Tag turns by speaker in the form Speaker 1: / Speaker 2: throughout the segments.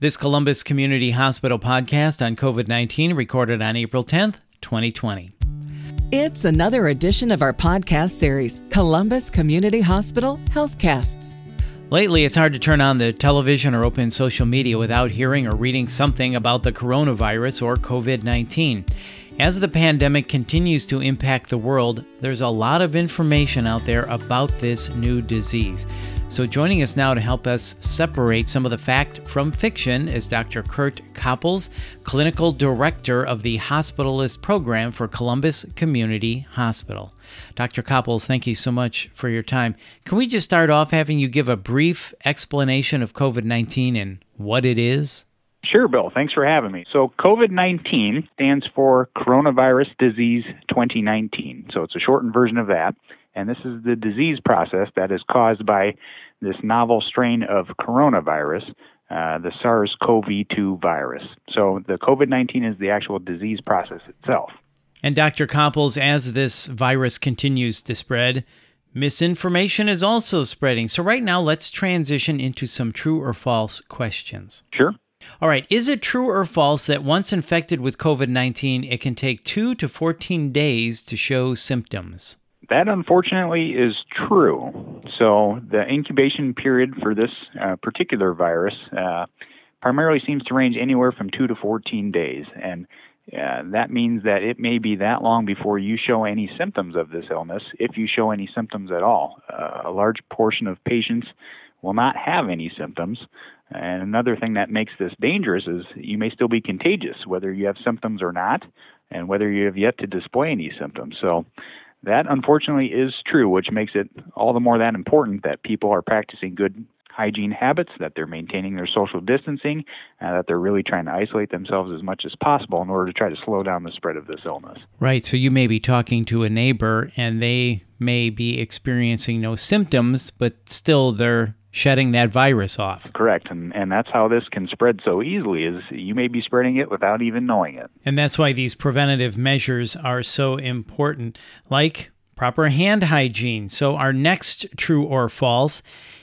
Speaker 1: This Columbus Community Hospital podcast on COVID 19 recorded on April 10th, 2020.
Speaker 2: It's another edition of our podcast series, Columbus Community Hospital Healthcasts.
Speaker 1: Lately, it's hard to turn on the television or open social media without hearing or reading something about the coronavirus or COVID 19. As the pandemic continues to impact the world, there's a lot of information out there about this new disease. So, joining us now to help us separate some of the fact from fiction is Dr. Kurt Kapels, Clinical Director of the Hospitalist Program for Columbus Community Hospital. Dr. Kapels, thank you so much for your time. Can we just start off having you give a brief explanation of COVID 19 and what it is?
Speaker 3: Sure, Bill. Thanks for having me. So, COVID 19 stands for Coronavirus Disease 2019. So, it's a shortened version of that. And this is the disease process that is caused by this novel strain of coronavirus, uh, the SARS CoV 2 virus. So the COVID 19 is the actual disease process itself.
Speaker 1: And Dr. Kapels, as this virus continues to spread, misinformation is also spreading. So, right now, let's transition into some true or false questions.
Speaker 3: Sure.
Speaker 1: All right. Is it true or false that once infected with COVID 19, it can take 2 to 14 days to show symptoms?
Speaker 3: That unfortunately is true. So the incubation period for this uh, particular virus uh, primarily seems to range anywhere from 2 to 14 days. And uh, that means that it may be that long before you show any symptoms of this illness, if you show any symptoms at all. Uh, a large portion of patients will not have any symptoms. And another thing that makes this dangerous is you may still be contagious, whether you have symptoms or not, and whether you have yet to display any symptoms. So that unfortunately is true, which makes it all the more that important that people are practicing good hygiene habits, that they're maintaining their social distancing, and that they're really trying to isolate themselves as much as possible in order to try to slow down the spread of this illness.
Speaker 1: Right. So you may be talking to a neighbor and they may be experiencing no symptoms, but still they're shedding that virus off.
Speaker 3: Correct. And and that's how this can spread so easily is you may be spreading it without even knowing it.
Speaker 1: And that's why these preventative measures are so important, like proper hand hygiene. So our next true or false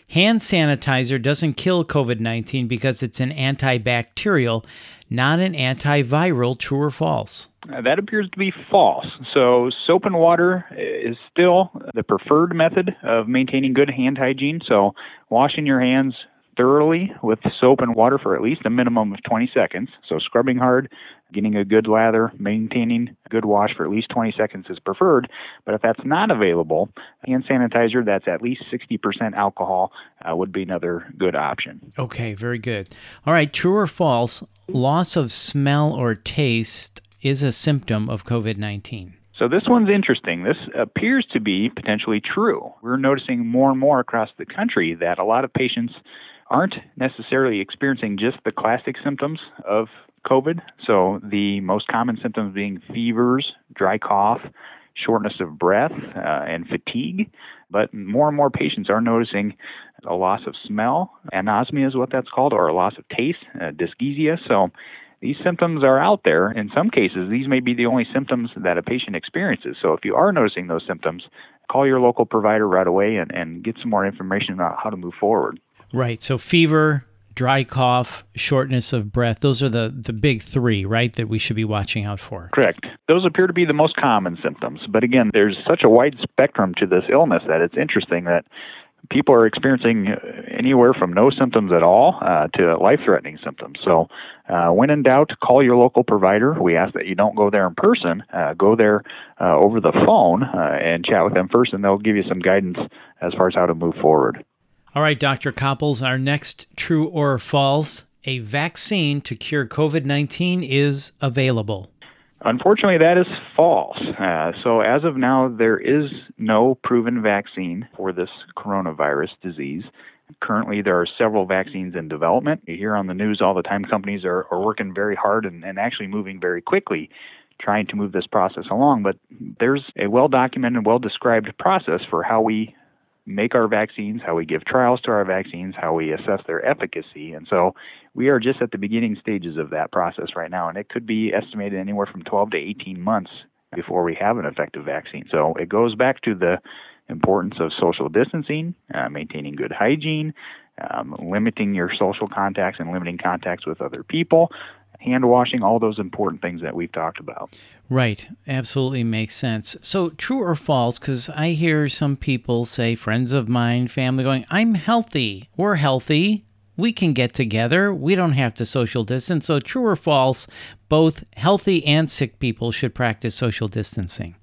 Speaker 1: Hand sanitizer doesn't kill COVID 19 because it's an antibacterial, not an antiviral. True or false?
Speaker 3: Uh, that appears to be false. So, soap and water is still the preferred method of maintaining good hand hygiene. So, washing your hands thoroughly with soap and water for at least a minimum of 20 seconds. So, scrubbing hard, getting a good lather, maintaining a good wash for at least 20 seconds is preferred. But if that's not available, hand sanitizer that's at least 60% alcohol uh, would be another good option.
Speaker 1: Okay, very good. All right, true or false, loss of smell or taste is a symptom of COVID 19.
Speaker 3: So this one's interesting. This appears to be potentially true. We're noticing more and more across the country that a lot of patients aren't necessarily experiencing just the classic symptoms of COVID. So the most common symptoms being fevers, dry cough, shortness of breath, uh, and fatigue. But more and more patients are noticing a loss of smell, anosmia is what that's called, or a loss of taste, uh, dysgeusia. So these symptoms are out there. In some cases, these may be the only symptoms that a patient experiences. So if you are noticing those symptoms, call your local provider right away and, and get some more information about how to move forward.
Speaker 1: Right. So fever, dry cough, shortness of breath, those are the, the big three, right, that we should be watching out for.
Speaker 3: Correct. Those appear to be the most common symptoms. But again, there's such a wide spectrum to this illness that it's interesting that people are experiencing anywhere from no symptoms at all uh, to life threatening symptoms. So, uh, when in doubt, call your local provider. We ask that you don't go there in person, uh, go there uh, over the phone uh, and chat with them first, and they'll give you some guidance as far as how to move forward.
Speaker 1: All right, Dr. Kapels, our next true or false a vaccine to cure COVID 19 is available.
Speaker 3: Unfortunately, that is false. Uh, so, as of now, there is no proven vaccine for this coronavirus disease. Currently, there are several vaccines in development. You hear on the news all the time companies are, are working very hard and, and actually moving very quickly trying to move this process along. But there's a well documented, well described process for how we make our vaccines, how we give trials to our vaccines, how we assess their efficacy. And so we are just at the beginning stages of that process right now. And it could be estimated anywhere from 12 to 18 months before we have an effective vaccine. So it goes back to the importance of social distancing, uh, maintaining good hygiene, um, limiting your social contacts and limiting contacts with other people, hand washing, all those important things that we've talked about.
Speaker 1: Right. Absolutely makes sense. So, true or false? Because I hear some people say, friends of mine, family, going, I'm healthy. We're healthy. We can get together. We don't have to social distance. So, true or false, both healthy and sick people should practice social distancing.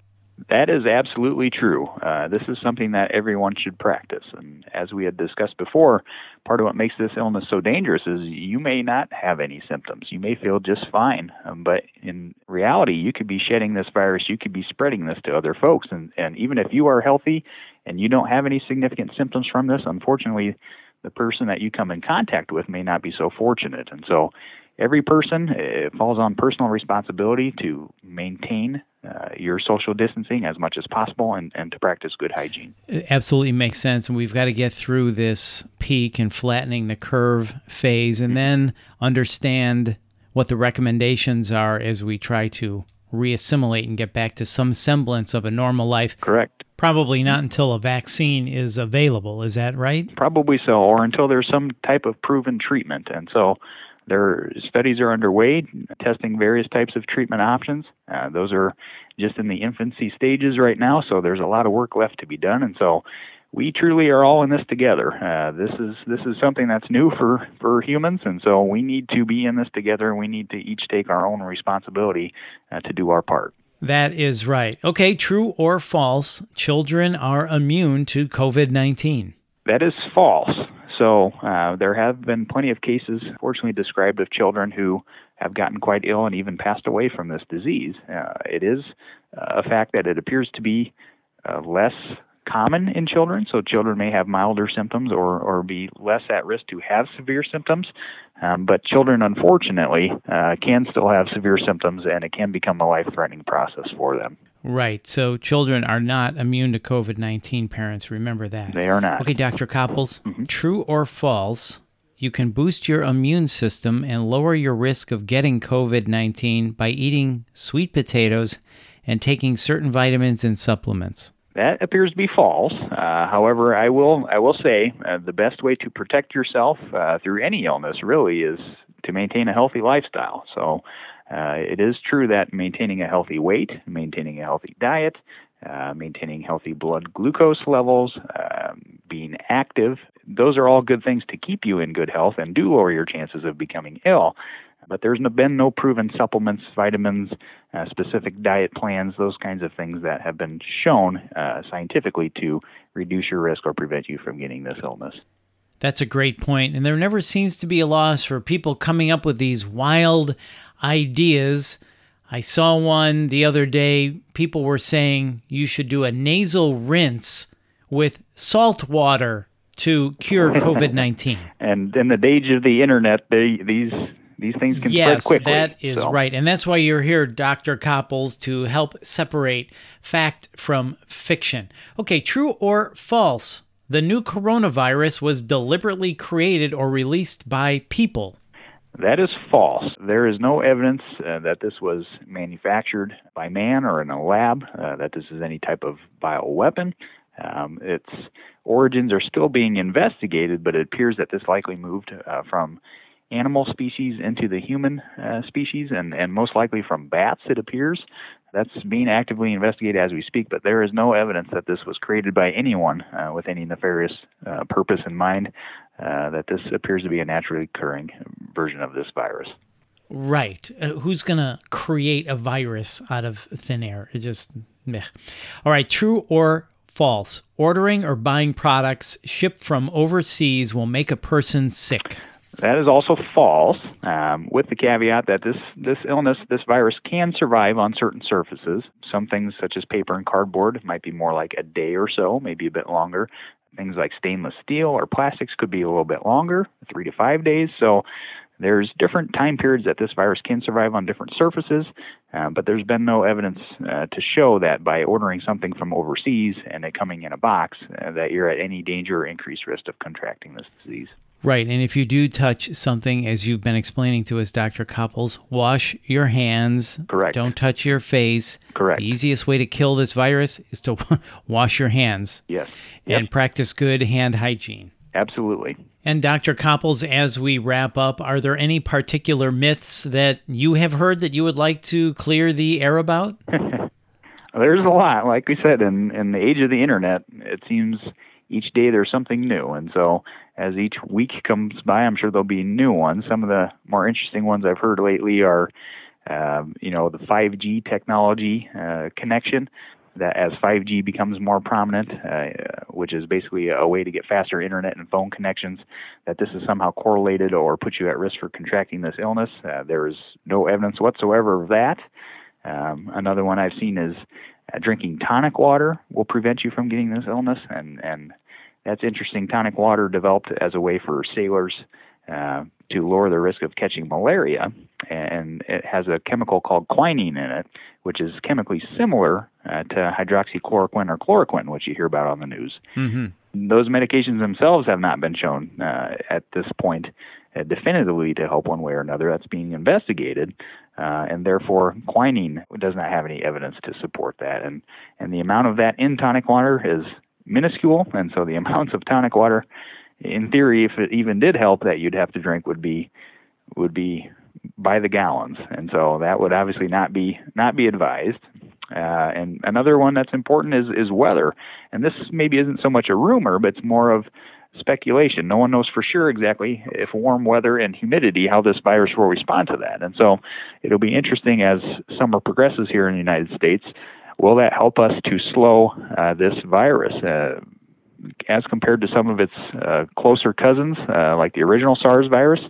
Speaker 3: That is absolutely true. Uh, this is something that everyone should practice. And as we had discussed before, part of what makes this illness so dangerous is you may not have any symptoms. You may feel just fine. Um, but in reality, you could be shedding this virus, you could be spreading this to other folks. And, and even if you are healthy and you don't have any significant symptoms from this, unfortunately, the person that you come in contact with may not be so fortunate. And so every person, it falls on personal responsibility to maintain uh, your social distancing as much as possible and, and to practice good hygiene.
Speaker 1: It absolutely makes sense. And we've got to get through this peak and flattening the curve phase and then understand what the recommendations are as we try to reassimilate and get back to some semblance of a normal life.
Speaker 3: Correct.
Speaker 1: Probably not until a vaccine is available. Is that right?
Speaker 3: Probably so, or until there's some type of proven treatment. And so their studies are underway testing various types of treatment options. Uh, those are just in the infancy stages right now, so there's a lot of work left to be done. And so we truly are all in this together. Uh, this is this is something that's new for for humans, and so we need to be in this together. and We need to each take our own responsibility uh, to do our part.
Speaker 1: That is right. Okay, true or false? Children are immune to COVID nineteen.
Speaker 3: That is false. So uh, there have been plenty of cases, fortunately, described of children who have gotten quite ill and even passed away from this disease. Uh, it is a fact that it appears to be uh, less common in children, so children may have milder symptoms or, or be less at risk to have severe symptoms. Um, but children, unfortunately, uh, can still have severe symptoms and it can become a life threatening process for them.
Speaker 1: Right. So children are not immune to COVID 19, parents. Remember that.
Speaker 3: They are not.
Speaker 1: Okay, Dr. Kapels, mm-hmm. true or false? You can boost your immune system and lower your risk of getting COVID 19 by eating sweet potatoes and taking certain vitamins and supplements.
Speaker 3: That appears to be false. Uh, however, I will I will say uh, the best way to protect yourself uh, through any illness really is to maintain a healthy lifestyle. So uh, it is true that maintaining a healthy weight, maintaining a healthy diet, uh, maintaining healthy blood glucose levels, um, being active, those are all good things to keep you in good health and do lower your chances of becoming ill. But there's been no proven supplements, vitamins, uh, specific diet plans, those kinds of things that have been shown uh, scientifically to reduce your risk or prevent you from getting this illness.
Speaker 1: That's a great point. And there never seems to be a loss for people coming up with these wild ideas. I saw one the other day. People were saying you should do a nasal rinse with salt water to cure COVID 19.
Speaker 3: and in the age of the internet, they, these these things can
Speaker 1: yes,
Speaker 3: spread quickly.
Speaker 1: that is
Speaker 3: so.
Speaker 1: right. And that's why you're here, Dr. Kapels, to help separate fact from fiction. Okay, true or false? The new coronavirus was deliberately created or released by people.
Speaker 3: That is false. There is no evidence uh, that this was manufactured by man or in a lab, uh, that this is any type of bioweapon. Um, its origins are still being investigated, but it appears that this likely moved uh, from animal species into the human uh, species, and, and most likely from bats, it appears. That's being actively investigated as we speak, but there is no evidence that this was created by anyone uh, with any nefarious uh, purpose in mind, uh, that this appears to be a naturally occurring version of this virus.
Speaker 1: Right. Uh, who's going to create a virus out of thin air? It just, meh. All right, true or false? Ordering or buying products shipped from overseas will make a person sick.
Speaker 3: That is also false, um, with the caveat that this, this illness, this virus, can survive on certain surfaces. Some things, such as paper and cardboard, might be more like a day or so, maybe a bit longer. Things like stainless steel or plastics could be a little bit longer, three to five days. So there's different time periods that this virus can survive on different surfaces, uh, but there's been no evidence uh, to show that by ordering something from overseas and it coming in a box, uh, that you're at any danger or increased risk of contracting this disease.
Speaker 1: Right. And if you do touch something, as you've been explaining to us, Dr. Kapels, wash your hands.
Speaker 3: Correct.
Speaker 1: Don't touch your face.
Speaker 3: Correct.
Speaker 1: The easiest way to kill this virus is to wash your hands.
Speaker 3: Yes.
Speaker 1: And practice good hand hygiene.
Speaker 3: Absolutely.
Speaker 1: And Dr. Kapels, as we wrap up, are there any particular myths that you have heard that you would like to clear the air about?
Speaker 3: there's a lot. Like we said, in in the age of the internet, it seems each day there's something new, and so as each week comes by, I'm sure there'll be new ones. Some of the more interesting ones I've heard lately are, um, you know, the 5G technology uh, connection. That as 5G becomes more prominent, uh, which is basically a way to get faster internet and phone connections, that this is somehow correlated or puts you at risk for contracting this illness. Uh, there is no evidence whatsoever of that. Um, another one I've seen is uh, drinking tonic water will prevent you from getting this illness, and and that's interesting. Tonic water developed as a way for sailors uh, to lower the risk of catching malaria, and it has a chemical called quinine in it, which is chemically similar uh, to hydroxychloroquine or chloroquine, which you hear about on the news. Mm-hmm. Those medications themselves have not been shown uh, at this point uh, definitively to help one way or another. That's being investigated, uh, and therefore quinine does not have any evidence to support that. And and the amount of that in tonic water is minuscule, and so the amounts of tonic water, in theory, if it even did help, that you'd have to drink would be would be by the gallons, and so that would obviously not be not be advised. Uh, and another one that's important is is weather, and this maybe isn't so much a rumor, but it's more of speculation. No one knows for sure exactly if warm weather and humidity how this virus will respond to that. And so it'll be interesting as summer progresses here in the United States. Will that help us to slow uh, this virus? Uh, as compared to some of its uh, closer cousins, uh, like the original SARS virus,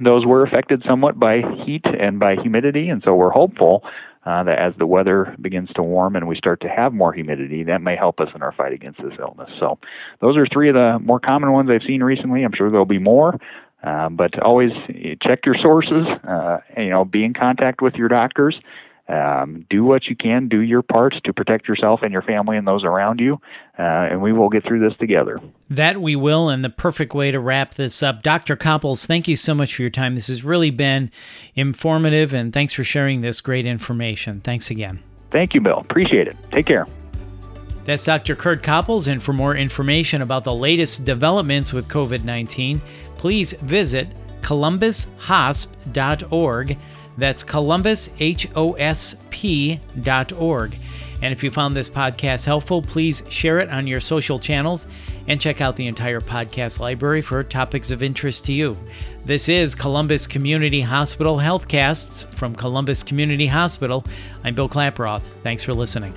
Speaker 3: those were affected somewhat by heat and by humidity, and so we're hopeful uh, that as the weather begins to warm and we start to have more humidity, that may help us in our fight against this illness. So, those are three of the more common ones I've seen recently. I'm sure there'll be more, uh, but always check your sources. Uh, you know, be in contact with your doctors. Um, do what you can, do your part to protect yourself and your family and those around you, uh, and we will get through this together.
Speaker 1: That we will, and the perfect way to wrap this up. Dr. Kapels, thank you so much for your time. This has really been informative, and thanks for sharing this great information. Thanks again.
Speaker 3: Thank you, Bill. Appreciate it. Take care.
Speaker 1: That's Dr. Kurt Kapels, and for more information about the latest developments with COVID 19, please visit columbushosp.org. That's columbushosp.org. And if you found this podcast helpful, please share it on your social channels and check out the entire podcast library for topics of interest to you. This is Columbus Community Hospital Healthcasts from Columbus Community Hospital. I'm Bill Klaproth. Thanks for listening.